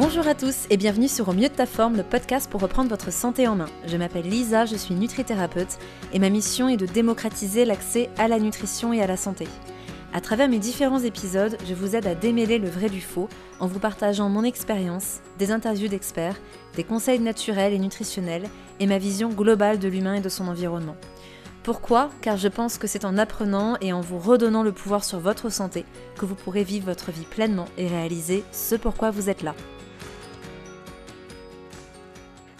Bonjour à tous et bienvenue sur Au mieux de ta forme, le podcast pour reprendre votre santé en main. Je m'appelle Lisa, je suis nutrithérapeute et ma mission est de démocratiser l'accès à la nutrition et à la santé. À travers mes différents épisodes, je vous aide à démêler le vrai du faux en vous partageant mon expérience, des interviews d'experts, des conseils naturels et nutritionnels et ma vision globale de l'humain et de son environnement. Pourquoi? Car je pense que c'est en apprenant et en vous redonnant le pouvoir sur votre santé que vous pourrez vivre votre vie pleinement et réaliser ce pourquoi vous êtes là.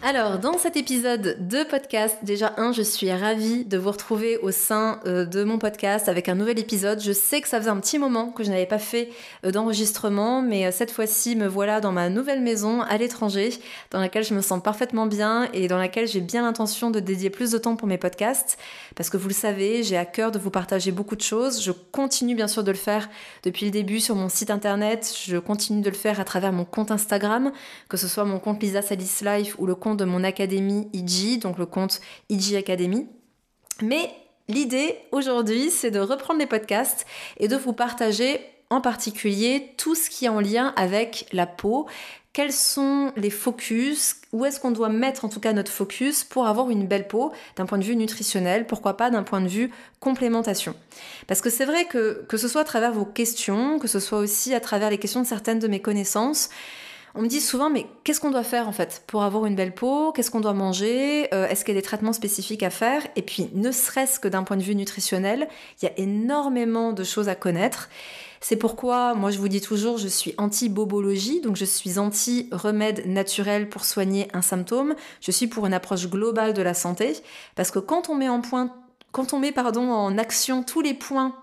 Alors, dans cet épisode de podcast, déjà un, je suis ravie de vous retrouver au sein euh, de mon podcast avec un nouvel épisode. Je sais que ça faisait un petit moment que je n'avais pas fait euh, d'enregistrement, mais euh, cette fois-ci, me voilà dans ma nouvelle maison à l'étranger, dans laquelle je me sens parfaitement bien et dans laquelle j'ai bien l'intention de dédier plus de temps pour mes podcasts, parce que vous le savez, j'ai à cœur de vous partager beaucoup de choses. Je continue bien sûr de le faire depuis le début sur mon site internet, je continue de le faire à travers mon compte Instagram, que ce soit mon compte Lisa Salis Life ou le compte de mon académie IG, donc le compte IG Academy. Mais l'idée aujourd'hui, c'est de reprendre les podcasts et de vous partager en particulier tout ce qui est en lien avec la peau. Quels sont les focus? Où est-ce qu'on doit mettre en tout cas notre focus pour avoir une belle peau d'un point de vue nutritionnel? Pourquoi pas d'un point de vue complémentation? Parce que c'est vrai que que ce soit à travers vos questions, que ce soit aussi à travers les questions de certaines de mes connaissances, on me dit souvent, mais qu'est-ce qu'on doit faire en fait pour avoir une belle peau? Qu'est-ce qu'on doit manger? Euh, Est-ce qu'il y a des traitements spécifiques à faire? Et puis, ne serait-ce que d'un point de vue nutritionnel, il y a énormément de choses à connaître. C'est pourquoi, moi je vous dis toujours, je suis anti-bobologie, donc je suis anti-remède naturel pour soigner un symptôme. Je suis pour une approche globale de la santé, parce que quand on met en point, quand on met pardon en action tous les points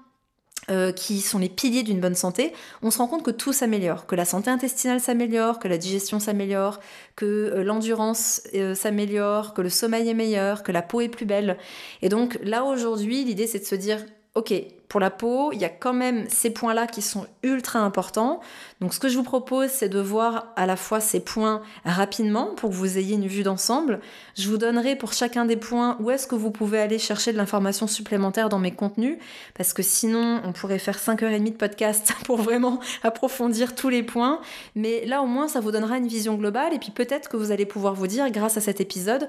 euh, qui sont les piliers d'une bonne santé, on se rend compte que tout s'améliore, que la santé intestinale s'améliore, que la digestion s'améliore, que euh, l'endurance euh, s'améliore, que le sommeil est meilleur, que la peau est plus belle. Et donc là aujourd'hui, l'idée c'est de se dire, ok, pour la peau, il y a quand même ces points-là qui sont ultra importants. Donc ce que je vous propose, c'est de voir à la fois ces points rapidement pour que vous ayez une vue d'ensemble. Je vous donnerai pour chacun des points où est-ce que vous pouvez aller chercher de l'information supplémentaire dans mes contenus, parce que sinon on pourrait faire 5h30 de podcast pour vraiment approfondir tous les points. Mais là au moins ça vous donnera une vision globale et puis peut-être que vous allez pouvoir vous dire grâce à cet épisode,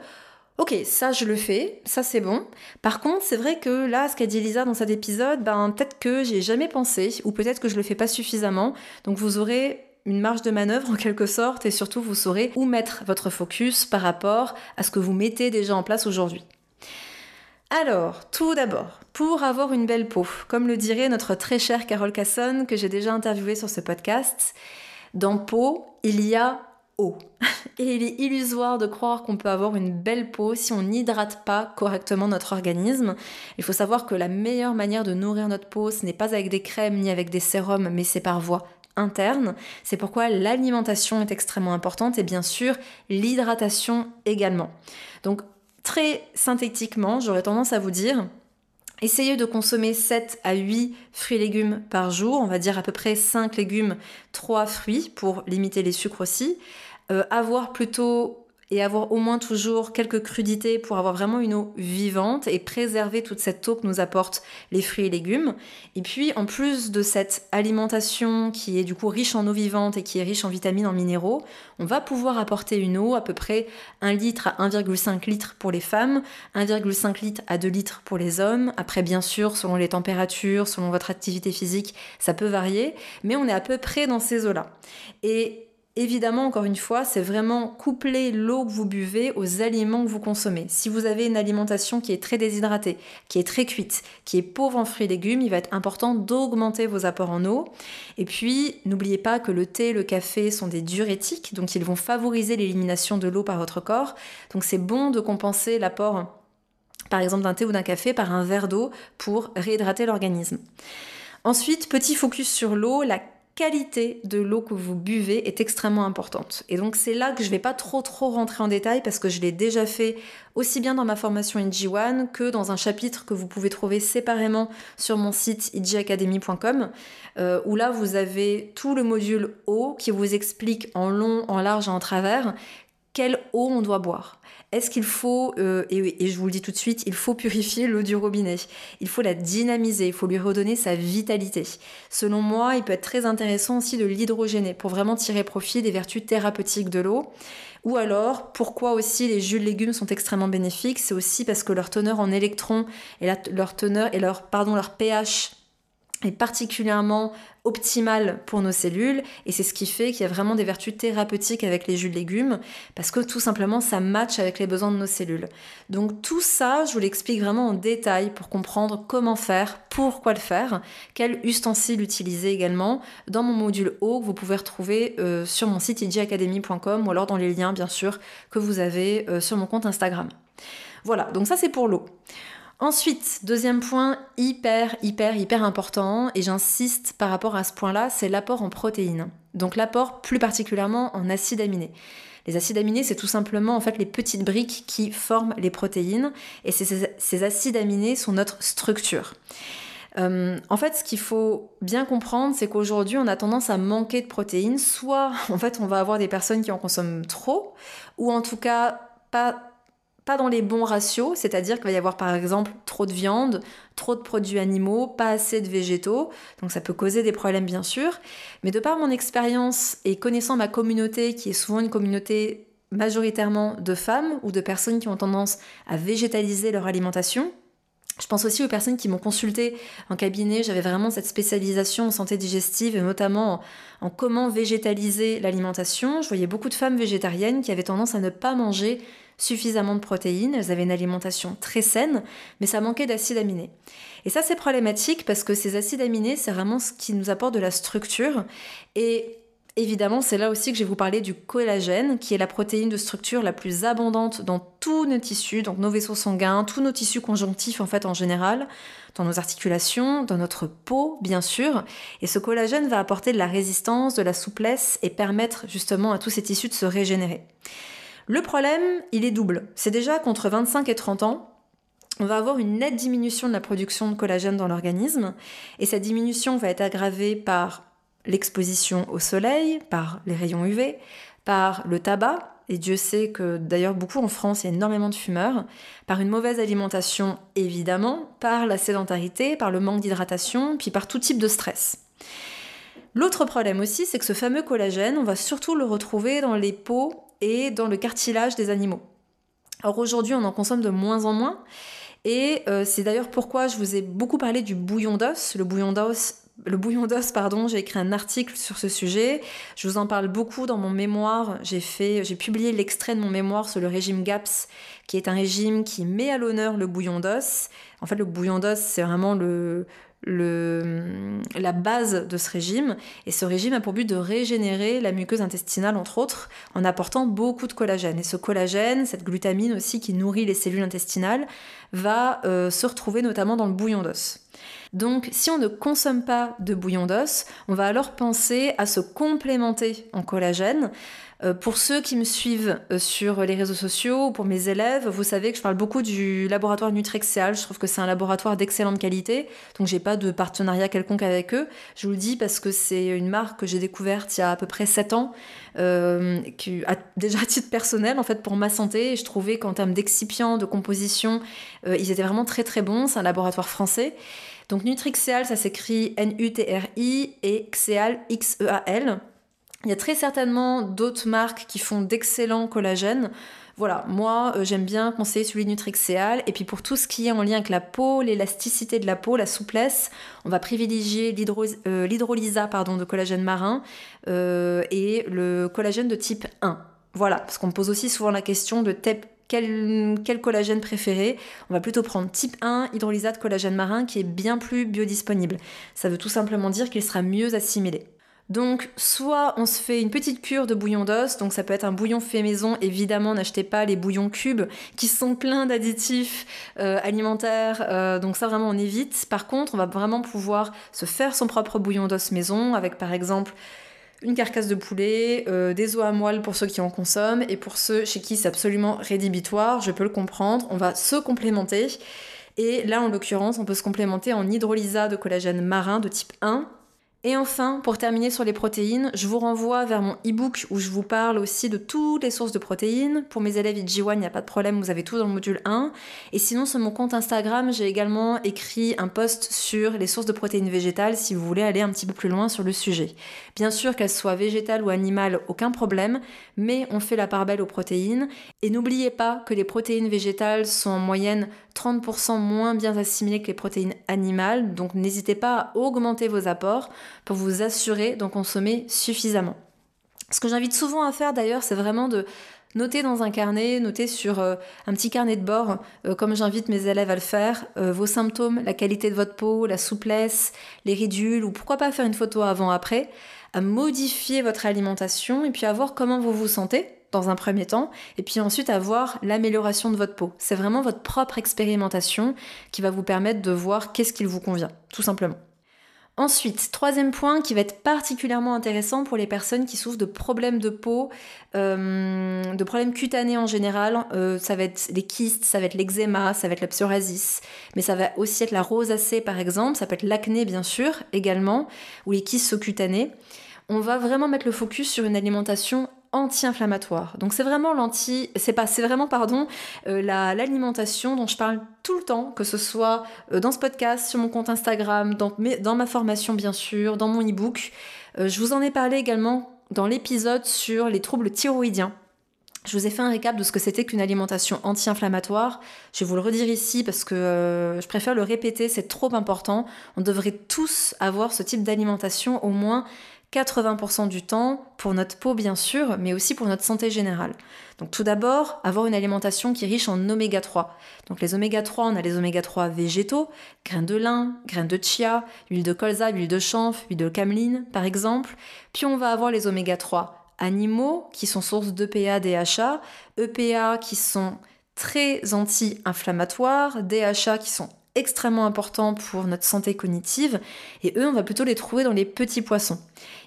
Ok, ça je le fais, ça c'est bon. Par contre, c'est vrai que là, ce qu'a dit Lisa dans cet épisode, ben peut-être que j'ai jamais pensé, ou peut-être que je le fais pas suffisamment. Donc vous aurez une marge de manœuvre en quelque sorte, et surtout vous saurez où mettre votre focus par rapport à ce que vous mettez déjà en place aujourd'hui. Alors, tout d'abord, pour avoir une belle peau, comme le dirait notre très chère Carole Casson, que j'ai déjà interviewée sur ce podcast, dans peau, il y a Et il est illusoire de croire qu'on peut avoir une belle peau si on n'hydrate pas correctement notre organisme. Il faut savoir que la meilleure manière de nourrir notre peau, ce n'est pas avec des crèmes ni avec des sérums, mais c'est par voie interne. C'est pourquoi l'alimentation est extrêmement importante et bien sûr l'hydratation également. Donc très synthétiquement, j'aurais tendance à vous dire, Essayez de consommer 7 à 8 fruits et légumes par jour, on va dire à peu près 5 légumes, 3 fruits pour limiter les sucres aussi. Euh, avoir plutôt et avoir au moins toujours quelques crudités pour avoir vraiment une eau vivante et préserver toute cette eau que nous apportent les fruits et légumes. Et puis en plus de cette alimentation qui est du coup riche en eau vivante et qui est riche en vitamines, en minéraux, on va pouvoir apporter une eau à peu près 1 litre à 1,5 litre pour les femmes, 1,5 litre à 2 litres pour les hommes. Après bien sûr, selon les températures, selon votre activité physique, ça peut varier, mais on est à peu près dans ces eaux-là. Et Évidemment, encore une fois, c'est vraiment coupler l'eau que vous buvez aux aliments que vous consommez. Si vous avez une alimentation qui est très déshydratée, qui est très cuite, qui est pauvre en fruits et légumes, il va être important d'augmenter vos apports en eau. Et puis, n'oubliez pas que le thé, le café sont des diurétiques, donc ils vont favoriser l'élimination de l'eau par votre corps. Donc c'est bon de compenser l'apport, par exemple, d'un thé ou d'un café par un verre d'eau pour réhydrater l'organisme. Ensuite, petit focus sur l'eau, la qualité de l'eau que vous buvez est extrêmement importante. Et donc c'est là que je vais pas trop trop rentrer en détail parce que je l'ai déjà fait aussi bien dans ma formation NG1 que dans un chapitre que vous pouvez trouver séparément sur mon site idjacademy.com euh, où là vous avez tout le module eau qui vous explique en long, en large et en travers quelle eau on doit boire. Est-ce qu'il faut, euh, et, je vous le dis tout de suite, il faut purifier l'eau du robinet, il faut la dynamiser, il faut lui redonner sa vitalité. Selon moi, il peut être très intéressant aussi de l'hydrogéner pour vraiment tirer profit des vertus thérapeutiques de l'eau. Ou alors, pourquoi aussi les jus de légumes sont extrêmement bénéfiques? C'est aussi parce que leur teneur en électrons et leur teneur et leur, pardon, leur pH est particulièrement optimale pour nos cellules et c'est ce qui fait qu'il y a vraiment des vertus thérapeutiques avec les jus de légumes parce que tout simplement ça match avec les besoins de nos cellules. Donc tout ça, je vous l'explique vraiment en détail pour comprendre comment faire, pourquoi le faire, quel ustensile utiliser également dans mon module eau que vous pouvez retrouver euh, sur mon site idjacademy.com ou alors dans les liens bien sûr que vous avez euh, sur mon compte Instagram. Voilà, donc ça c'est pour l'eau. Ensuite, deuxième point hyper, hyper, hyper important, et j'insiste par rapport à ce point-là, c'est l'apport en protéines. Donc l'apport plus particulièrement en acides aminés. Les acides aminés, c'est tout simplement en fait les petites briques qui forment les protéines, et ces, acides aminés sont notre structure. Euh, en fait, ce qu'il faut bien comprendre, c'est qu'aujourd'hui, on a tendance à manquer de protéines. Soit, en fait, on va avoir des personnes qui en consomment trop, ou en tout cas pas pas dans les bons ratios, c'est-à-dire qu'il va y avoir par exemple trop de viande, trop de produits animaux, pas assez de végétaux, donc ça peut causer des problèmes bien sûr, mais de par mon expérience et connaissant ma communauté qui est souvent une communauté majoritairement de femmes ou de personnes qui ont tendance à végétaliser leur alimentation, je pense aussi aux personnes qui m'ont consulté en cabinet. J'avais vraiment cette spécialisation en santé digestive et notamment en, en comment végétaliser l'alimentation. Je voyais beaucoup de femmes végétariennes qui avaient tendance à ne pas manger suffisamment de protéines, elles avaient une alimentation très saine, mais ça manquait d'acides aminés. Et ça c'est problématique parce que ces acides aminés, c'est vraiment ce qui nous apporte de la structure. Évidemment, c'est là aussi que je vais vous parler du collagène, qui est la protéine de structure la plus abondante dans tous nos tissus, donc nos vaisseaux sanguins, tous nos tissus conjonctifs en fait en général, dans nos articulations, dans notre peau bien sûr. Et ce collagène va apporter de la résistance, de la souplesse et permettre justement à tous ces tissus de se régénérer. Le problème, il est double. C'est déjà qu'entre 25 et 30 ans, on va avoir une nette diminution de la production de collagène dans l'organisme, et cette diminution va être aggravée par l'exposition au soleil, par les rayons UV, par le tabac, et Dieu sait que d'ailleurs beaucoup en France, il y a énormément de fumeurs, par une mauvaise alimentation évidemment, par la sédentarité, par le manque d'hydratation, puis par tout type de stress. L'autre problème aussi, c'est que ce fameux collagène, on va surtout le retrouver dans les peaux et dans le cartilage des animaux. Alors aujourd'hui, on en consomme de moins en moins. Et euh, c'est d'ailleurs pourquoi je vous ai beaucoup parlé du bouillon d'os. Le bouillon d'os, le bouillon d'os, pardon, j'ai écrit un article sur ce sujet. Je vous en parle beaucoup dans mon mémoire. J'ai fait, j'ai publié l'extrait de mon mémoire sur le régime GAPS, qui est un régime qui met à l'honneur le bouillon d'os. En fait, le bouillon d'os, c'est vraiment le, la base de ce régime. Et ce régime a pour but de régénérer la muqueuse intestinale, entre autres, en apportant beaucoup de collagène. Et ce collagène, cette glutamine aussi qui nourrit les cellules intestinales, va euh, se retrouver notamment dans le bouillon d'os. Donc si on ne consomme pas de bouillon d'os, on va alors penser à se complémenter en collagène euh, pour ceux qui me suivent euh, sur les réseaux sociaux ou pour mes élèves, vous savez que je parle beaucoup du laboratoire Nutrexeal. Je trouve que c'est un laboratoire d'excellente qualité, donc j'ai pas de partenariat quelconque avec eux. Je vous le dis parce que c'est une marque que j'ai découverte il y a à peu près 7 ans, euh, qui a déjà à titre personnel en fait pour ma santé. Je trouvais qu'en termes d'excipients, de composition, ils étaient vraiment très très bons. C'est un laboratoire français. Donc Nutrixeal, ça s'écrit N-U-T-R-I et Xeal, X-E-A-L. Il y a très certainement d'autres marques qui font d'excellents collagènes. Voilà, moi euh, j'aime bien conseiller celui Nutrixeal. Et puis pour tout ce qui est en lien avec la peau, l'élasticité de la peau, la souplesse, on va privilégier euh, l'hydrolysa de collagène marin euh, et le collagène de type 1. Voilà, parce qu'on me pose aussi souvent la question de quel, collagène préféré On va plutôt prendre type 1, hydrolysa de collagène marin, qui est bien plus biodisponible. Ça veut tout simplement dire qu'il sera mieux assimilé. Donc, soit on se fait une petite cure de bouillon d'os, donc ça peut être un bouillon fait maison. Évidemment, n'achetez pas les bouillons cubes qui sont pleins d'additifs euh, alimentaires, euh, donc ça vraiment on évite. Par contre, on va vraiment pouvoir se faire son propre bouillon d'os maison avec par exemple une carcasse de poulet, euh, des os à moelle pour ceux qui en consomment et pour ceux chez qui c'est absolument rédhibitoire, je peux le comprendre. On va se complémenter. Et là, en l'occurrence, on peut se complémenter en hydrolysa de collagène marin de type 1 Et enfin, pour terminer sur les protéines, je vous renvoie vers mon e-book où je vous parle aussi de toutes les sources de protéines. Pour mes élèves IG1, il n'y a pas de problème, vous avez tout dans le module 1. Et sinon, sur mon compte Instagram, j'ai également écrit un post sur les sources de protéines végétales si vous voulez aller un petit peu plus loin sur le sujet. Bien sûr, qu'elles soient végétales ou animales, aucun problème, mais on fait la part belle aux protéines. Et n'oubliez pas que les protéines végétales sont en moyenne 30% moins bien assimilées que les protéines animales, donc n'hésitez pas à augmenter vos apports pour vous assurer d'en consommer suffisamment. Ce que j'invite souvent à faire d'ailleurs, c'est vraiment de noter dans un carnet, noter sur euh, un petit carnet de bord, euh, comme j'invite mes élèves à le faire, euh, vos symptômes, la qualité de votre peau, la souplesse, les ridules, ou pourquoi pas faire une photo avant-après, à modifier votre alimentation et puis à voir comment vous vous sentez dans un premier temps, et puis ensuite à voir l'amélioration de votre peau. C'est vraiment votre propre expérimentation qui va vous permettre de voir qu'est-ce qu'il vous convient, tout simplement. Ensuite, troisième point qui va être particulièrement intéressant pour les personnes qui souffrent de problèmes de peau, euh, de problèmes cutanés en général. Euh, ça va être les kystes, ça va être l'eczéma, ça va être la psoriasis, mais ça va aussi être la rosacée par exemple, ça peut être l'acné bien sûr également, ou les kystes sous-cutanés. On va vraiment mettre le focus sur une alimentation anti-inflammatoire. Donc c'est vraiment l'anti, c'est pas, c'est vraiment pardon, euh, l'alimentation dont je parle tout le temps, que ce soit euh, dans ce podcast, sur mon compte Instagram, dans, dans ma formation bien sûr, dans mon e-book. Euh, je vous en ai parlé également dans l'épisode sur les troubles thyroïdiens. Je vous ai fait un récap de ce que c'était qu'une alimentation anti-inflammatoire. Je vais vous le redire ici parce que je préfère le répéter, c'est trop important. On devrait tous avoir ce type d'alimentation au moins 80% du temps pour notre peau bien sûr, mais aussi pour notre santé générale. Donc tout d'abord, avoir une alimentation qui est riche en oméga 3. Donc les oméga 3, on a les oméga 3 végétaux, grains de lin, grains de chia, huile de colza, huile de chanvre, huile de cameline par exemple. Puis on va avoir les oméga 3 animaux qui sont source d'EPA, DHA, EPA qui sont très anti-inflammatoires, DHA qui sont extrêmement importants pour notre santé cognitive et eux on va plutôt les trouver dans les petits poissons.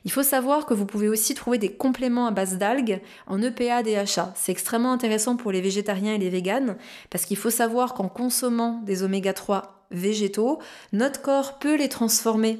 Il faut savoir que vous pouvez aussi trouver des compléments à base d'algues en EPA DHA. C'est extrêmement intéressant pour les végétariens et les véganes parce qu'il faut savoir qu'en consommant des oméga 3 végétaux, notre corps peut les transformer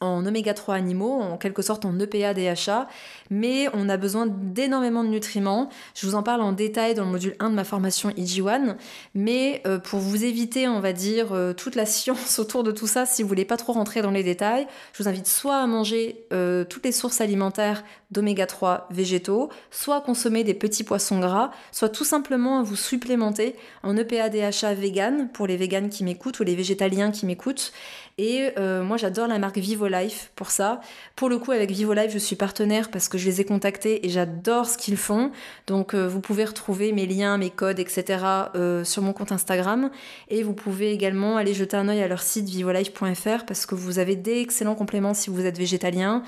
en oméga 3 animaux, en quelque sorte en EPA DHA, mais on a besoin d'énormément de nutriments. Je vous en parle en détail dans le module 1 de ma formation IG1, mais euh, pour vous éviter, on va dire, euh, toute la science autour de tout ça, si vous voulez pas trop rentrer dans les détails, je vous invite soit à manger euh, toutes les sources alimentaires d'oméga 3 végétaux, soit à consommer des petits poissons gras, soit tout simplement à vous supplémenter en EPA DHA vegan pour les véganes qui m'écoutent ou les végétaliens qui m'écoutent. Et moi j'adore la marque Vivo Life pour ça. Pour le coup, avec Vivo Life, je suis partenaire parce que je les ai contactés et j'adore ce qu'ils font. Donc, euh, vous pouvez retrouver mes liens, mes codes, etc. Euh, sur mon compte Instagram. Et vous pouvez également aller jeter un oeil à leur site vivolife.fr parce que vous avez d'excellents compléments si vous êtes végétalien.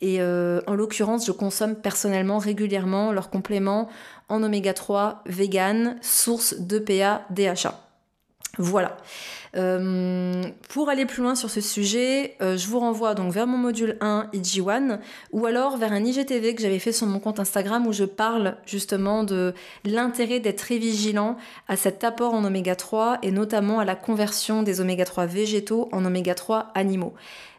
Et euh, en l'occurrence, je consomme personnellement régulièrement leurs compléments en oméga 3 vegan, source d'EPA, DHA. Voilà. Euh, pour aller plus loin sur ce sujet, euh, je vous renvoie donc vers mon module 1 IG1 ou alors vers un IGTV que j'avais fait sur mon compte Instagram où je parle justement de l'intérêt d'être très vigilant à cet apport en oméga 3 et notamment à la conversion des oméga 3 végétaux en oméga 3 animaux.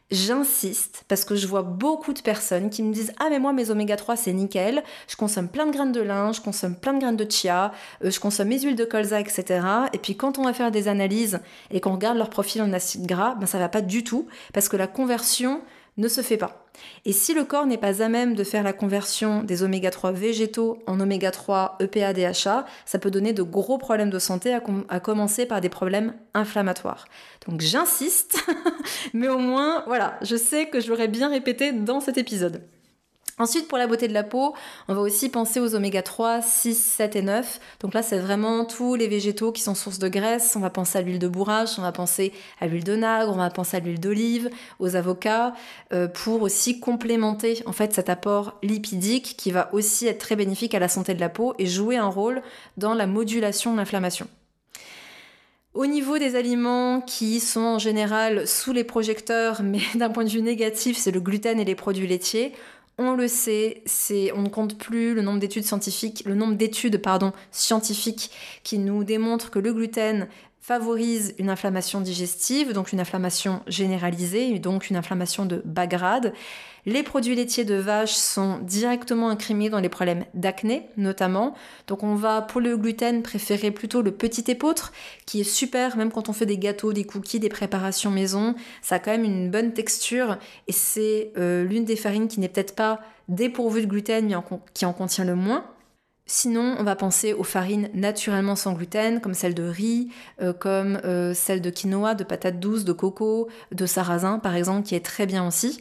J'insiste parce que je vois beaucoup de personnes qui me disent Ah, mais moi, mes oméga 3, c'est nickel. Je consomme plein de graines de lin, je consomme plein de graines de chia, euh, je consomme mes huiles de colza, etc. Et puis, quand on va faire des analyses et qu'on regarde leur profil en acide gras, ben, ça va pas du tout parce que la conversion ne se fait pas. Et si le corps n'est pas à même de faire la conversion des oméga 3 végétaux en oméga 3 EPA DHA, ça peut donner de gros problèmes de santé, à, à commencer par des problèmes inflammatoires. Donc j'insiste, mais au moins, voilà, je sais que je l'aurais bien répété dans cet épisode. Ensuite, pour la beauté de la peau, on va aussi penser aux oméga 3, 6, 7 et 9. Donc là, c'est vraiment tous les végétaux qui sont source de graisse. On va penser à l'huile de bourrache, on va penser à l'huile de nagre, on va penser à l'huile d'olive, aux avocats, euh, pour aussi complémenter cet apport lipidique qui va aussi être très bénéfique à la santé de la peau et jouer un rôle dans la modulation de l'inflammation. Au niveau des aliments qui sont en général sous les projecteurs, mais d'un point de vue négatif, c'est le gluten et les produits laitiers on le sait, on ne compte plus le nombre d'études scientifiques, le nombre d'études pardon, scientifiques qui nous démontrent que le gluten favorise une inflammation digestive, donc une inflammation généralisée, et donc une inflammation de bas grade. Les produits laitiers de vache sont directement incrimés dans les problèmes d'acné notamment. Donc on va pour le gluten préférer plutôt le petit épeautre qui est super même quand on fait des gâteaux, des cookies, des préparations maison. Ça a quand même une bonne texture et c'est euh, l'une des farines qui n'est peut-être pas dépourvue de gluten mais qui en contient le moins. Sinon, on va penser aux farines naturellement sans gluten, comme celle de riz, euh, comme euh, celle de quinoa, de patates douces, de coco, de sarrasin par exemple, qui est très bien aussi.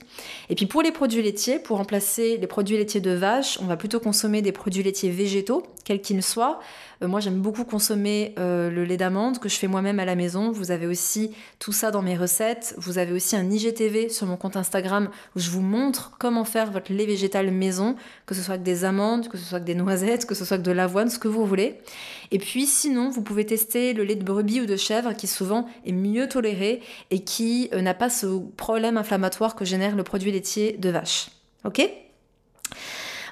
Et puis pour les produits laitiers, pour remplacer les produits laitiers de vache, on va plutôt consommer des produits laitiers végétaux, quels qu'ils soient. Euh, moi, j'aime beaucoup consommer le lait d'amande que je fais moi-même à la maison. Vous avez aussi tout ça dans mes recettes. Vous avez aussi un IGTV sur mon compte Instagram où je vous montre comment faire votre lait végétal maison, que ce soit avec des amandes, que ce soit avec des noisettes, que ce soit de l'avoine, ce que vous voulez. Et puis sinon, vous pouvez tester le lait de brebis ou de chèvre qui souvent est mieux toléré et qui euh, n'a pas ce problème inflammatoire que génère le produit laitier de vache. Ok?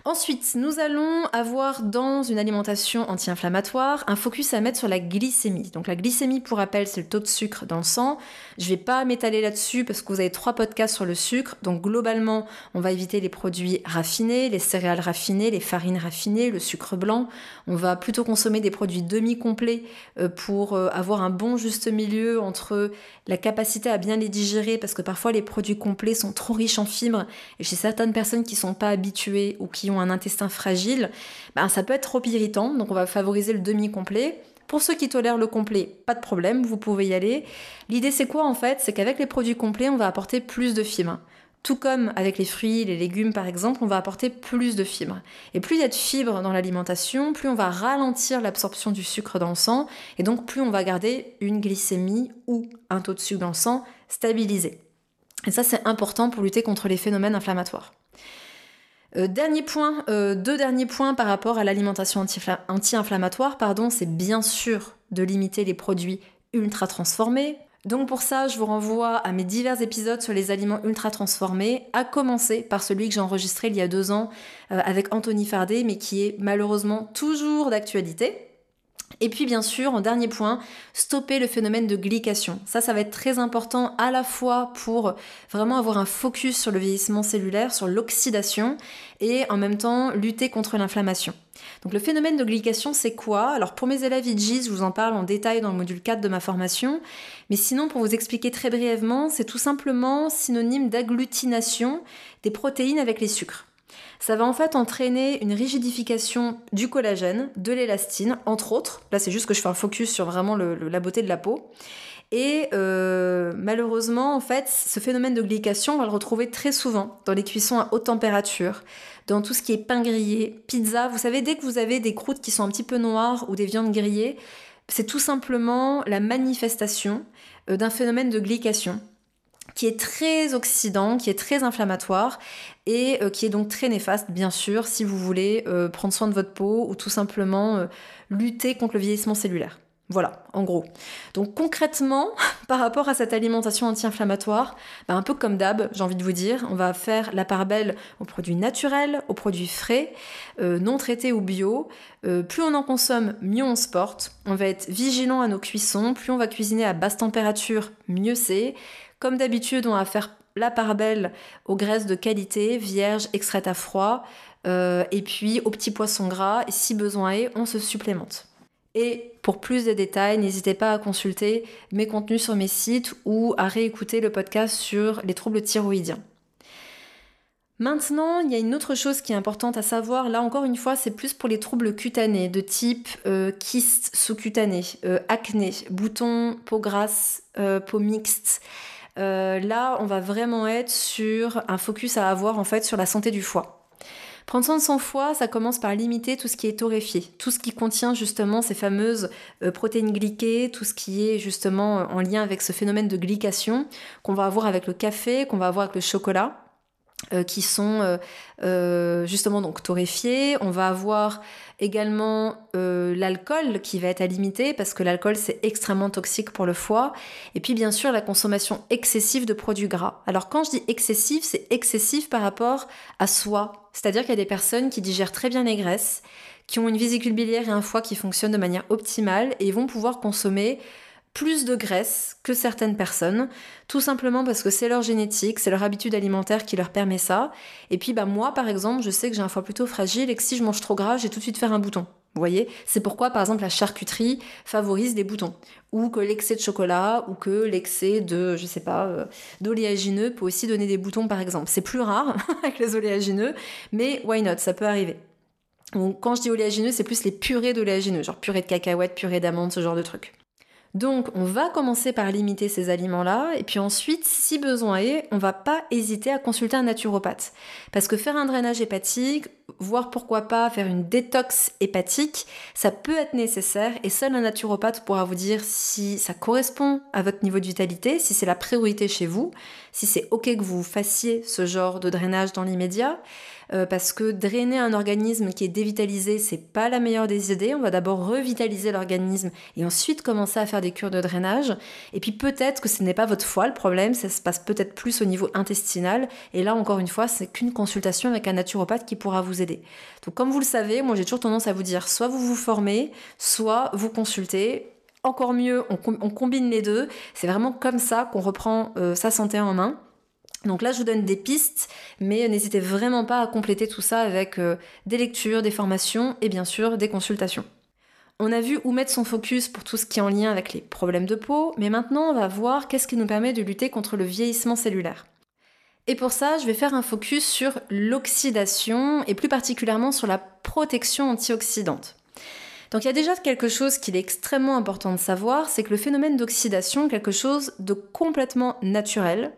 Ensuite, nous allons avoir dans une alimentation anti-inflammatoire un focus à mettre sur la glycémie. Donc la glycémie, pour rappel, c'est le taux de sucre dans le sang. Je ne vais pas m'étaler là-dessus parce que vous avez trois podcasts sur le sucre. Donc globalement, on va éviter les produits raffinés, les céréales raffinées, les farines raffinées, le sucre blanc. On va plutôt consommer des produits demi-complets euh, pour euh, avoir un bon juste milieu entre la capacité à bien les digérer parce que parfois les produits complets sont trop riches en fibres et chez certaines personnes qui ne sont pas habituées ou qui un intestin fragile, ben, ça peut être trop irritant, donc on va favoriser le demi-complet. Pour ceux qui tolèrent le complet, pas de problème, vous pouvez y aller. L'idée c'est quoi en fait? C'est qu'avec les produits complets, on va apporter plus de fibres. Tout comme avec les fruits, les légumes par exemple, on va apporter plus de fibres. Et plus il y a de fibres dans l'alimentation, plus on va ralentir l'absorption du sucre dans le sang, et donc plus on va garder une glycémie ou un taux de sucre dans le sang stabilisé. Et ça c'est important pour lutter contre les phénomènes inflammatoires. Euh, dernier point, euh, deux derniers points par rapport à l'alimentation anti-inflammatoire, pardon, c'est bien sûr de limiter les produits ultra transformés. Donc pour ça, je vous renvoie à mes divers épisodes sur les aliments ultra transformés, à commencer par celui que j'ai enregistré il y a deux ans euh, avec Anthony Fardet, mais qui est malheureusement toujours d'actualité. Et puis bien sûr, en dernier point, stopper le phénomène de glycation. Ça, ça va être très important à la fois pour vraiment avoir un focus sur le vieillissement cellulaire, sur l'oxydation, et en même temps lutter contre l'inflammation. Donc le phénomène de glycation, c'est quoi? Alors pour mes élèves IGIS, je vous en parle en détail dans le module 4 de ma formation, mais sinon pour vous expliquer très brièvement, c'est tout simplement synonyme d'agglutination des protéines avec les sucres. Ça va en fait entraîner une rigidification du collagène, de l'élastine, entre autres. Là, c'est juste que je fais un focus sur vraiment la beauté de la peau. Et euh, malheureusement, en fait, ce phénomène de glycation, on va le retrouver très souvent dans les cuissons à haute température, dans tout ce qui est pain grillé, pizza. Vous savez, dès que vous avez des croûtes qui sont un petit peu noires ou des viandes grillées, c'est tout simplement la manifestation euh, d'un phénomène de glycation qui est très oxydant, qui est très inflammatoire et euh, qui est donc très néfaste, bien sûr, si vous voulez euh, prendre soin de votre peau ou tout simplement euh, lutter contre le vieillissement cellulaire. Voilà, en gros. Donc concrètement, par rapport à cette alimentation anti-inflammatoire, bah, un peu comme d'hab, j'ai envie de vous dire, on va faire la part belle aux produits naturels, aux produits frais, non traités ou bio. plus on en consomme, mieux on se porte. On va être vigilant à nos cuissons. Plus on va cuisiner à basse température, mieux c'est. Comme d'habitude, on va faire la part belle aux graisses de qualité, vierges, extraites à froid, euh, et puis aux petits poissons gras. Et si besoin est, on se supplémente. Et pour plus de détails, n'hésitez pas à consulter mes contenus sur mes sites ou à réécouter le podcast sur les troubles thyroïdiens. Maintenant, il y a une autre chose qui est importante à savoir. Là, encore une fois, c'est plus pour les troubles cutanés de type euh, kyste sous-cutané, euh, acné, boutons, peau grasse, peau mixte. Euh, là, on va vraiment être sur un focus à avoir en fait sur la santé du foie. Prendre soin de son foie, ça commence par limiter tout ce qui est torréfié, tout ce qui contient justement ces fameuses euh, protéines glyquées, tout ce qui est justement en lien avec ce phénomène de glycation qu'on va avoir avec le café, qu'on va avoir avec le chocolat. Qui sont justement donc torréfiés. On va avoir Également euh, l'alcool qui va être à limiter parce que l'alcool c'est extrêmement toxique pour le foie. Et puis bien sûr la consommation excessive de produits gras. Alors quand je dis excessif, c'est excessif par rapport à soi. C'est-à-dire qu'il y a des personnes qui digèrent très bien les graisses, qui ont une vésicule biliaire et un foie qui fonctionnent de manière optimale et vont pouvoir consommer plus de graisse que certaines personnes, tout simplement parce que c'est leur génétique, c'est leur habitude alimentaire qui leur permet ça. Et puis bah moi par exemple, je sais que j'ai un foie plutôt fragile et que si je mange trop gras, j'ai tout de suite faire un bouton. Vous voyez? C'est pourquoi, par exemple, la charcuterie favorise des boutons. Ou que l'excès de chocolat, ou que l'excès de, je sais pas, euh, d'oléagineux peut aussi donner des boutons, par exemple. C'est plus rare avec les oléagineux, mais why not? Ça peut arriver. Donc, quand je dis oléagineux, c'est plus les purées d'oléagineux, genre purée de cacahuètes, purée d'amandes, ce genre de trucs. Donc, on va commencer par limiter ces aliments-là, et puis ensuite, si besoin est, on va pas hésiter à consulter un naturopathe. Parce que faire un drainage hépatique, voire pourquoi pas faire une détox hépatique, ça peut être nécessaire, et seul un naturopathe pourra vous dire si ça correspond à votre niveau de vitalité, si c'est la priorité chez vous, si c'est ok que vous fassiez ce genre de drainage dans l'immédiat. Euh, parce que drainer un organisme qui est dévitalisé, c'est pas la meilleure des idées. On va d'abord revitaliser l'organisme et ensuite commencer à faire des cures de drainage. Et puis peut-être que ce n'est pas votre foie le problème, ça se passe peut-être plus au niveau intestinal. Et là, encore une fois, c'est qu'une consultation avec un naturopathe qui pourra vous aider. Donc comme vous le savez, moi j'ai toujours tendance à vous dire, soit vous vous formez, soit vous consultez encore mieux, on, combine les deux. C'est vraiment comme ça qu'on reprend euh, sa santé en main. Donc là, je vous donne des pistes, mais n'hésitez vraiment pas à compléter tout ça avec euh, des lectures, des formations et bien sûr des consultations. On a vu où mettre son focus pour tout ce qui est en lien avec les problèmes de peau, mais maintenant on va voir qu'est-ce qui nous permet de lutter contre le vieillissement cellulaire. Et pour ça, je vais faire un focus sur l'oxydation et plus particulièrement sur la protection antioxydante. Donc il y a déjà quelque chose qu'il est extrêmement important de savoir, c'est que le phénomène d'oxydation est quelque chose de complètement naturel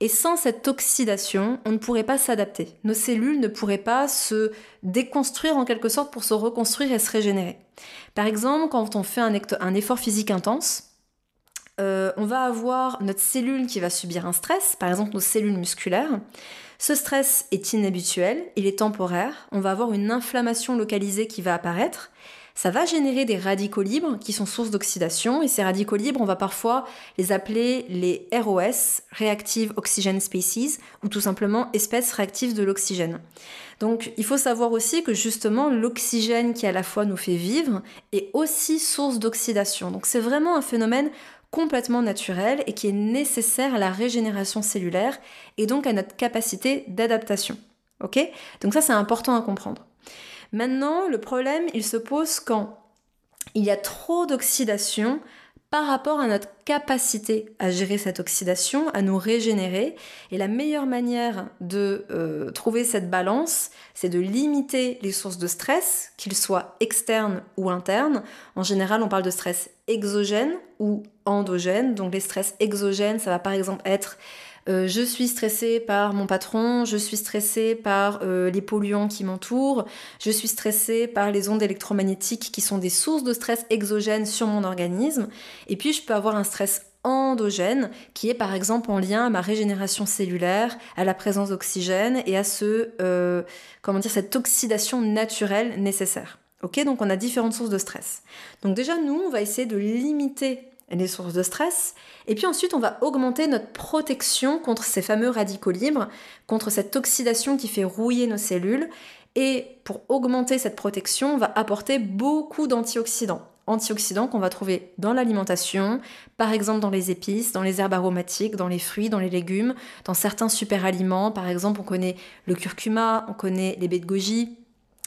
et sans cette oxydation, on ne pourrait pas s'adapter. Nos cellules ne pourraient pas se déconstruire en quelque sorte pour se reconstruire et se régénérer. Par exemple, quand on fait un, effort physique intense, euh, on va avoir notre cellule qui va subir un stress, par exemple nos cellules musculaires. Ce stress est inhabituel, il est temporaire, on va avoir une inflammation localisée qui va apparaître, ça va générer des radicaux libres qui sont sources d'oxydation. Et ces radicaux libres, on va parfois les appeler les ROS, Reactive Oxygen Species, ou tout simplement espèces réactives de l'oxygène. Donc il faut savoir aussi que justement l'oxygène qui à la fois nous fait vivre est aussi source d'oxydation. Donc c'est vraiment un phénomène complètement naturel et qui est nécessaire à la régénération cellulaire et donc à notre capacité d'adaptation. Ok? Donc ça c'est important à comprendre. Maintenant, le problème, il se pose quand il y a trop d'oxydation par rapport à notre capacité à gérer cette oxydation, à nous régénérer. Et la meilleure manière de euh, trouver cette balance, c'est de limiter les sources de stress, qu'ils soient externes ou internes. En général, on parle de stress exogène ou endogène. Donc les stress exogènes, ça va par exemple être euh, je suis stressée par mon patron, je suis stressée par euh, les polluants qui m'entourent, je suis stressée par les ondes électromagnétiques qui sont des sources de stress exogènes sur mon organisme. Et puis je peux avoir un stress endogène qui est par exemple en lien à ma régénération cellulaire, à la présence d'oxygène et à ce, euh, comment dire, cette oxydation naturelle nécessaire. Ok, donc on a différentes sources de stress. Donc déjà nous, on va essayer de limiter les sources de stress. Et puis ensuite, on va augmenter notre protection contre ces fameux radicaux libres, contre cette oxydation qui fait rouiller nos cellules. Et pour augmenter cette protection, on va apporter beaucoup d'antioxydants. Antioxydants qu'on va trouver dans l'alimentation, par exemple dans les épices, dans les herbes aromatiques, dans les fruits, dans les légumes, dans certains super aliments. Par exemple, on connaît le curcuma, on connaît les baies de goji,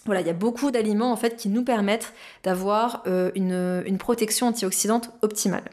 voilà, il y a beaucoup d'aliments en fait qui nous permettent d'avoir euh, une, une protection antioxydante optimale.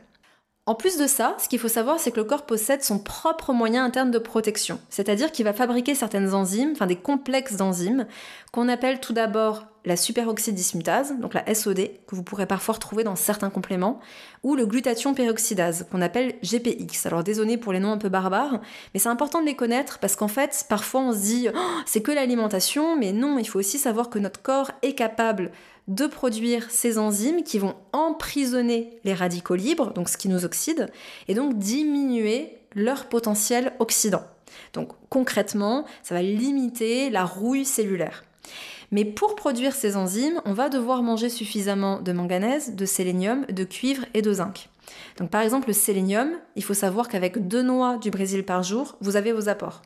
En plus de ça, ce qu'il faut savoir, c'est que le corps possède son propre moyen interne de protection. C'est-à-dire qu'il va fabriquer certaines enzymes, enfin des complexes d'enzymes, qu'on appelle tout d'abord la superoxydismutase, donc la SOD, que vous pourrez parfois retrouver dans certains compléments, ou le glutathion peroxydase, qu'on appelle GPX. Alors désolé pour les noms un peu barbares, mais c'est important de les connaître parce qu'en fait, parfois on se dit oh, c'est que l'alimentation, mais non, il faut aussi savoir que notre corps est capable de produire ces enzymes qui vont emprisonner les radicaux libres, donc ce qui nous oxyde, et donc diminuer leur potentiel oxydant. Donc concrètement, ça va limiter la rouille cellulaire. Mais pour produire ces enzymes, on va devoir manger suffisamment de manganèse, de sélénium, de cuivre et de zinc. Donc par exemple le sélénium, il faut savoir qu'avec deux noix du Brésil par jour, vous avez vos apports.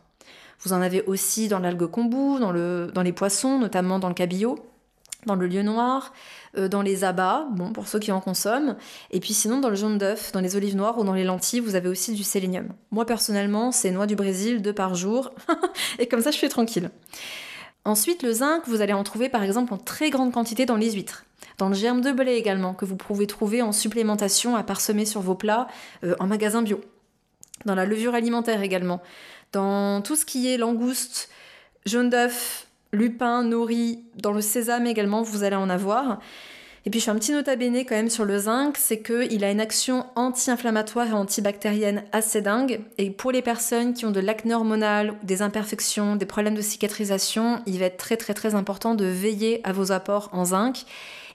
Vous en avez aussi dans l'algue kombu, dans, dans les poissons, notamment dans le cabillaud. Dans le lieu noir, euh, dans les abats, bon, pour ceux qui en consomment. Et puis sinon, dans le jaune d'œuf, dans les olives noires ou dans les lentilles, vous avez aussi du sélénium. Moi, personnellement, c'est noix du Brésil, deux par jour. et comme ça, je suis tranquille. Ensuite, le zinc, vous allez en trouver par exemple en très grande quantité dans les huîtres. Dans le germe de blé également, que vous pouvez trouver en supplémentation à parsemer sur vos plats euh, en magasin bio. Dans la levure alimentaire également. Dans tout ce qui est langouste, jaune d'œuf, lupin, nori, dans le sésame également, vous allez en avoir. Et puis je fais un petit nota bene quand même sur le zinc, c'est qu'il a une action anti-inflammatoire et antibactérienne assez dingue. Et pour les personnes qui ont de l'acné hormonal, des imperfections, des problèmes de cicatrisation, il va être très très très important de veiller à vos apports en zinc.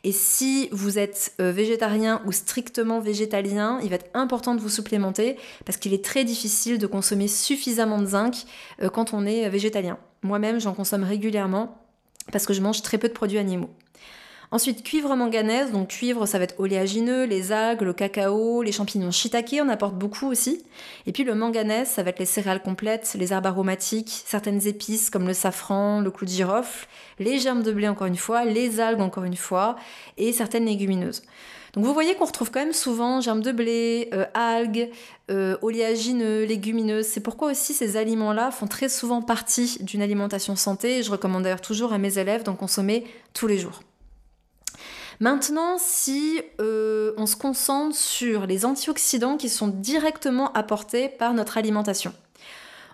Et si vous êtes euh, végétarien ou strictement végétalien, il va être important de vous supplémenter parce qu'il est très difficile de consommer suffisamment de zinc euh, quand on est végétalien. Moi-même, j'en consomme régulièrement parce que je mange très peu de produits animaux. Ensuite, cuivre manganèse. Donc, cuivre, ça va être oléagineux, les algues, le cacao, les champignons shiitake, on apporte beaucoup aussi. Et puis, le manganèse, ça va être les céréales complètes, les herbes aromatiques, certaines épices comme le safran, le clou de girofle, les germes de blé, encore une fois, les algues, encore une fois, et certaines légumineuses. Donc vous voyez qu'on retrouve quand même souvent germes de blé, euh, algues, euh, oléagineux, légumineuses. C'est pourquoi aussi ces aliments-là font très souvent partie d'une alimentation santé. Je recommande d'ailleurs toujours à mes élèves d'en consommer tous les jours. Maintenant, si euh, on se concentre sur les antioxydants qui sont directement apportés par notre alimentation.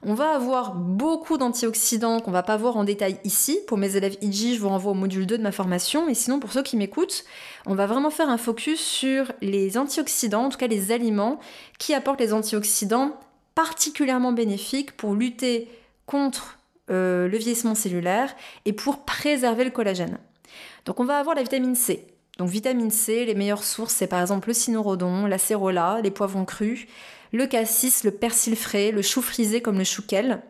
On va avoir beaucoup d'antioxydants qu'on va pas voir en détail ici. Pour mes élèves IG, je vous renvoie au module 2 de ma formation. Et sinon, pour ceux qui m'écoutent, on va vraiment faire un focus sur les antioxydants, en tout cas les aliments qui apportent les antioxydants particulièrement bénéfiques pour lutter contre euh, le vieillissement cellulaire et pour préserver le collagène. Donc on va avoir la vitamine C. Donc vitamine C, les meilleures sources, c'est par exemple le cynorhodon, la cérola, les poivrons crus, le cassis, le persil frais, le chou frisé comme le chouquel,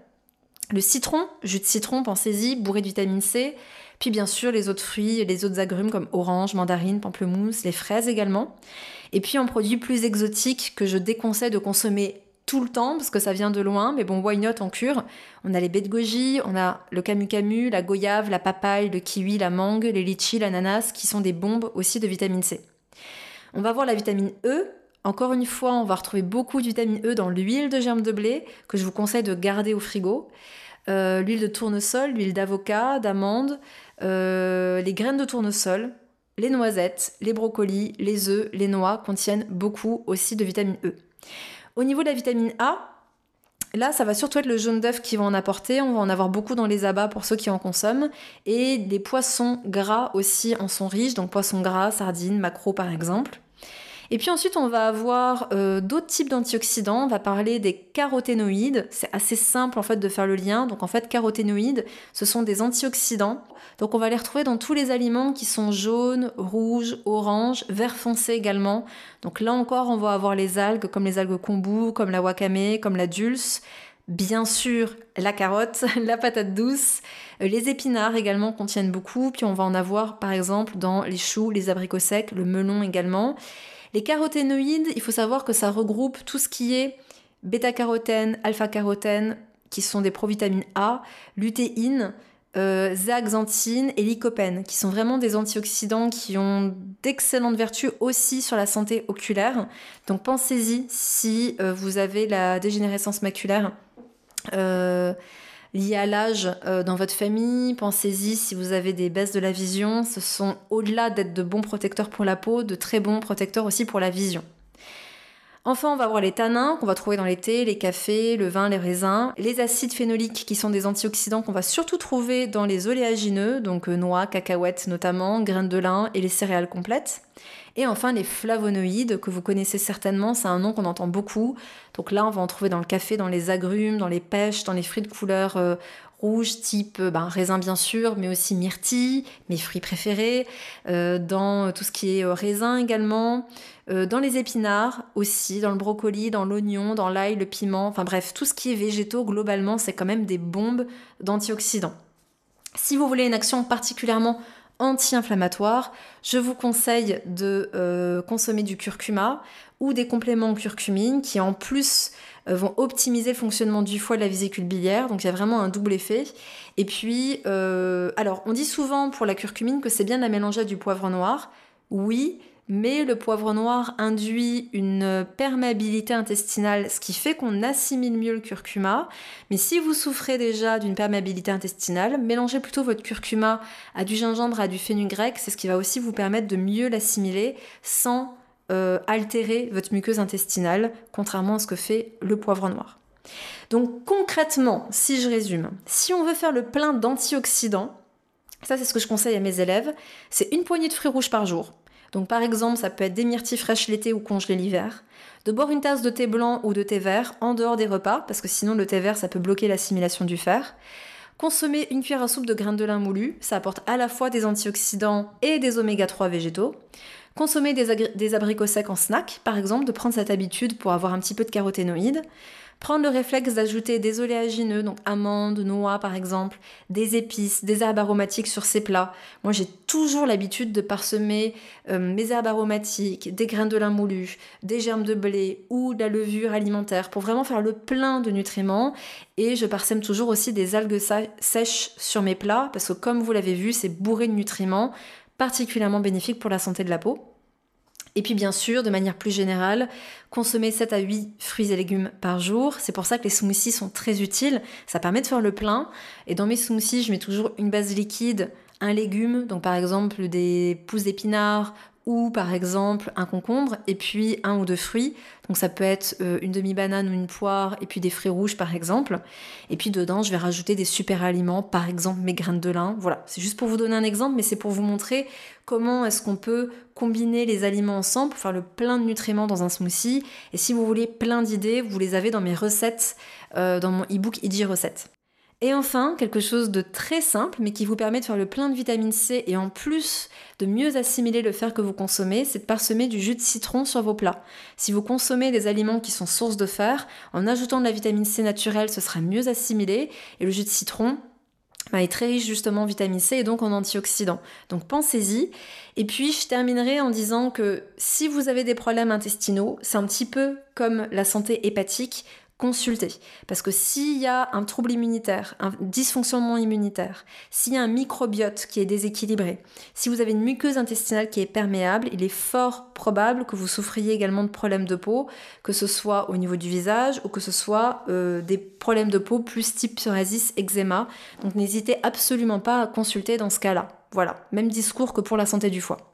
le citron, jus de citron, pensez-y, bourré de vitamine C, puis bien sûr les autres fruits, les autres agrumes comme orange, mandarine, pamplemousse, les fraises également. Et puis en produit plus exotique que je déconseille de consommer tout le temps parce que ça vient de loin, mais bon, why not en cure? On a les baies de goji, on a le camu camu, la goyave, la papaye, le kiwi, la mangue, les litchis, l'ananas qui sont des bombes aussi de vitamine C. On va voir la vitamine E. Encore une fois, on va retrouver beaucoup de vitamine E dans l'huile de germe de blé que je vous conseille de garder au frigo. Euh, l'huile de tournesol, l'huile d'avocat, d'amande, euh, les graines de tournesol, les noisettes, les brocolis, les œufs, les noix contiennent beaucoup aussi de vitamine E. Au niveau de la vitamine A, Là, ça va surtout être le jaune d'œuf qui va en apporter. On va en avoir beaucoup dans les abats pour ceux qui en consomment. Et les poissons gras aussi en sont riches. Donc poissons gras, sardines, maquereaux par exemple. Et puis ensuite, on va avoir euh, d'autres types d'antioxydants. On va parler des caroténoïdes. C'est assez simple en fait de faire le lien. Donc en fait, caroténoïdes, ce sont des antioxydants. Donc on va les retrouver dans tous les aliments qui sont jaunes, rouges, oranges, vert foncé également. Donc là encore, on va avoir les algues comme les algues kombu, comme la wakame, comme la dulce. Bien sûr, la carotte, la patate douce, euh, les épinards également contiennent beaucoup, puis on va en avoir par exemple dans les choux, les abricots secs, le melon également. Les caroténoïdes, il faut savoir que ça regroupe tout ce qui est bêta-carotène, alpha-carotène, qui sont des provitamines A, lutéine, euh, zeaxanthine et lycopène, qui sont vraiment des antioxydants qui ont d'excellentes vertus aussi sur la santé oculaire. Donc pensez-y si euh, vous avez la dégénérescence maculaire. Euh, liées à l'âge euh, dans votre famille. Pensez-y si vous avez des baisses de la vision. Ce sont au-delà d'être de bons protecteurs pour la peau, de très bons protecteurs aussi pour la vision. Enfin, on va voir les tanins qu'on va trouver dans les thés, les cafés, le vin, les raisins, les acides phénoliques qui sont des antioxydants qu'on va surtout trouver dans les oléagineux, donc euh, noix, cacahuètes notamment, graines de lin et les céréales complètes. Et enfin, les flavonoïdes, que vous connaissez certainement, c'est un nom qu'on entend beaucoup. Donc là, on va en trouver dans le café, dans les agrumes, dans les pêches, dans les fruits de couleur euh, rouge, type euh, ben, raisin bien sûr, mais aussi myrtille, mes fruits préférés, euh, dans tout ce qui est raisin également, dans les épinards aussi, dans le brocoli, dans l'oignon, dans l'ail, le piment, enfin bref, tout ce qui est végétaux, globalement, c'est quand même des bombes d'antioxydants. Si vous voulez une action particulièrement anti-inflammatoires, je vous conseille de euh, consommer du curcuma ou des compléments en curcumine qui en plus euh, vont optimiser le fonctionnement du foie et de la vésicule biliaire. Donc il y a vraiment un double effet. Et puis, euh, alors on dit souvent pour la curcumine que c'est bien de la mélanger à du poivre noir. Oui, mais le poivre noir induit une perméabilité intestinale, ce qui fait qu'on assimile mieux le curcuma. Mais si vous souffrez déjà d'une perméabilité intestinale, mélangez plutôt votre curcuma à du gingembre, à du fenugrec, c'est ce qui va aussi vous permettre de mieux l'assimiler sans euh, altérer votre muqueuse intestinale, contrairement à ce que fait le poivre noir. Donc concrètement, si je résume, si on veut faire le plein d'antioxydants, ça c'est ce que je conseille à mes élèves, c'est une poignée de fruits rouges par jour. Donc par exemple, ça peut être des myrtilles fraîches l'été ou congelées l'hiver. De boire une tasse de thé blanc ou de thé vert en dehors des repas, parce que sinon le thé vert, ça peut bloquer l'assimilation du fer. Consommer une cuillère à soupe de graines de lin moulu, ça apporte à la fois des antioxydants et des oméga 3 végétaux. Consommer des, des abricots secs en snack, par exemple, de prendre cette habitude pour avoir un petit peu de caroténoïdes. Prendre le réflexe d'ajouter des oléagineux, donc amandes, noix par exemple, des épices, des herbes aromatiques sur ses plats. Moi j'ai toujours l'habitude de parsemer euh, mes herbes aromatiques, des graines de lin moulu, des germes de blé ou de la levure alimentaire pour vraiment faire le plein de nutriments. Et je parsème toujours aussi des algues sèches sur mes plats parce que comme vous l'avez vu, c'est bourré de nutriments particulièrement bénéfiques pour la santé de la peau. Et puis bien sûr, de manière plus générale, consommer 7 à 8 fruits et légumes par jour. C'est pour ça que les smoothies sont très utiles. Ça permet de faire le plein. Et dans mes smoothies, je mets toujours une base liquide, un légume, donc par exemple des pousses d'épinards ou par exemple un concombre et puis un ou deux fruits. Donc ça peut être euh, une demi-banane ou une poire et puis des fruits rouges par exemple. Et puis dedans, je vais rajouter des super aliments, par exemple mes graines de lin. Voilà, c'est juste pour vous donner un exemple, mais c'est pour vous montrer comment est-ce qu'on peut combiner les aliments ensemble pour faire le plein de nutriments dans un smoothie. Et si vous voulez plein d'idées, vous les avez dans mes recettes, euh, dans mon e-book Recettes. Et enfin, quelque chose de très simple, mais qui vous permet de faire le plein de vitamine C et en plus de mieux assimiler le fer que vous consommez, c'est de parsemer du jus de citron sur vos plats. Si vous consommez des aliments qui sont sources de fer, en ajoutant de la vitamine C naturelle, ce sera mieux assimilé. Et le jus de citron, bah, est très riche justement en vitamine C et donc en antioxydants. Donc pensez-y. Et puis je terminerai en disant que si vous avez des problèmes intestinaux, c'est un petit peu comme la santé hépatique consulter. Parce que s'il y a un trouble immunitaire, un dysfonctionnement immunitaire, s'il y a un microbiote qui est déséquilibré, si vous avez une muqueuse intestinale qui est perméable, il est fort probable que vous souffriez également de problèmes de peau, que ce soit au niveau du visage ou que ce soit euh, des problèmes de peau plus type psoriasis, eczéma. Donc n'hésitez absolument pas à consulter dans ce cas-là. Voilà, même discours que pour la santé du foie.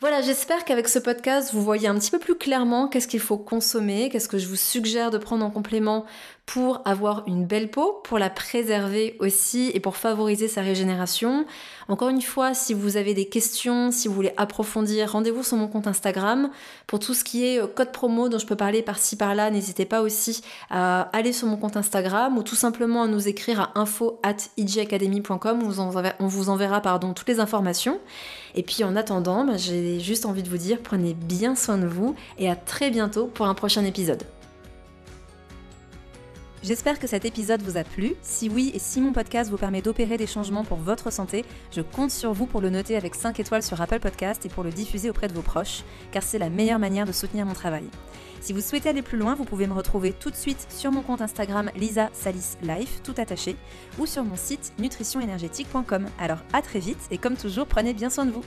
Voilà, j'espère qu'avec ce podcast, vous voyez un petit peu plus clairement qu'est-ce qu'il faut consommer, qu'est-ce que je vous suggère de prendre en complément pour avoir une belle peau, pour la préserver aussi et pour favoriser sa régénération. Encore une fois, si vous avez des questions, si vous voulez approfondir, rendez-vous sur mon compte Instagram. Pour tout ce qui est euh, code promo dont je peux parler par-ci par-là, n'hésitez pas aussi à aller sur mon compte Instagram ou tout simplement à nous écrire à info at on on vous enverra pardon, toutes les informations. Et puis en attendant, bah, j'ai juste envie de vous dire, prenez bien soin de vous et à très bientôt pour un prochain épisode. J'espère que cet épisode vous a plu. Si oui et si mon podcast vous permet d'opérer des changements pour votre santé, je compte sur vous pour le noter avec 5 étoiles sur Apple Podcast et pour le diffuser auprès de vos proches, car c'est la meilleure manière de soutenir mon travail. Si vous souhaitez aller plus loin, vous pouvez me retrouver tout de suite sur mon compte Instagram Lisa Salis Life, tout attaché, ou sur mon site nutritionénergétique.com. Alors à très vite et comme toujours, prenez bien soin de vous.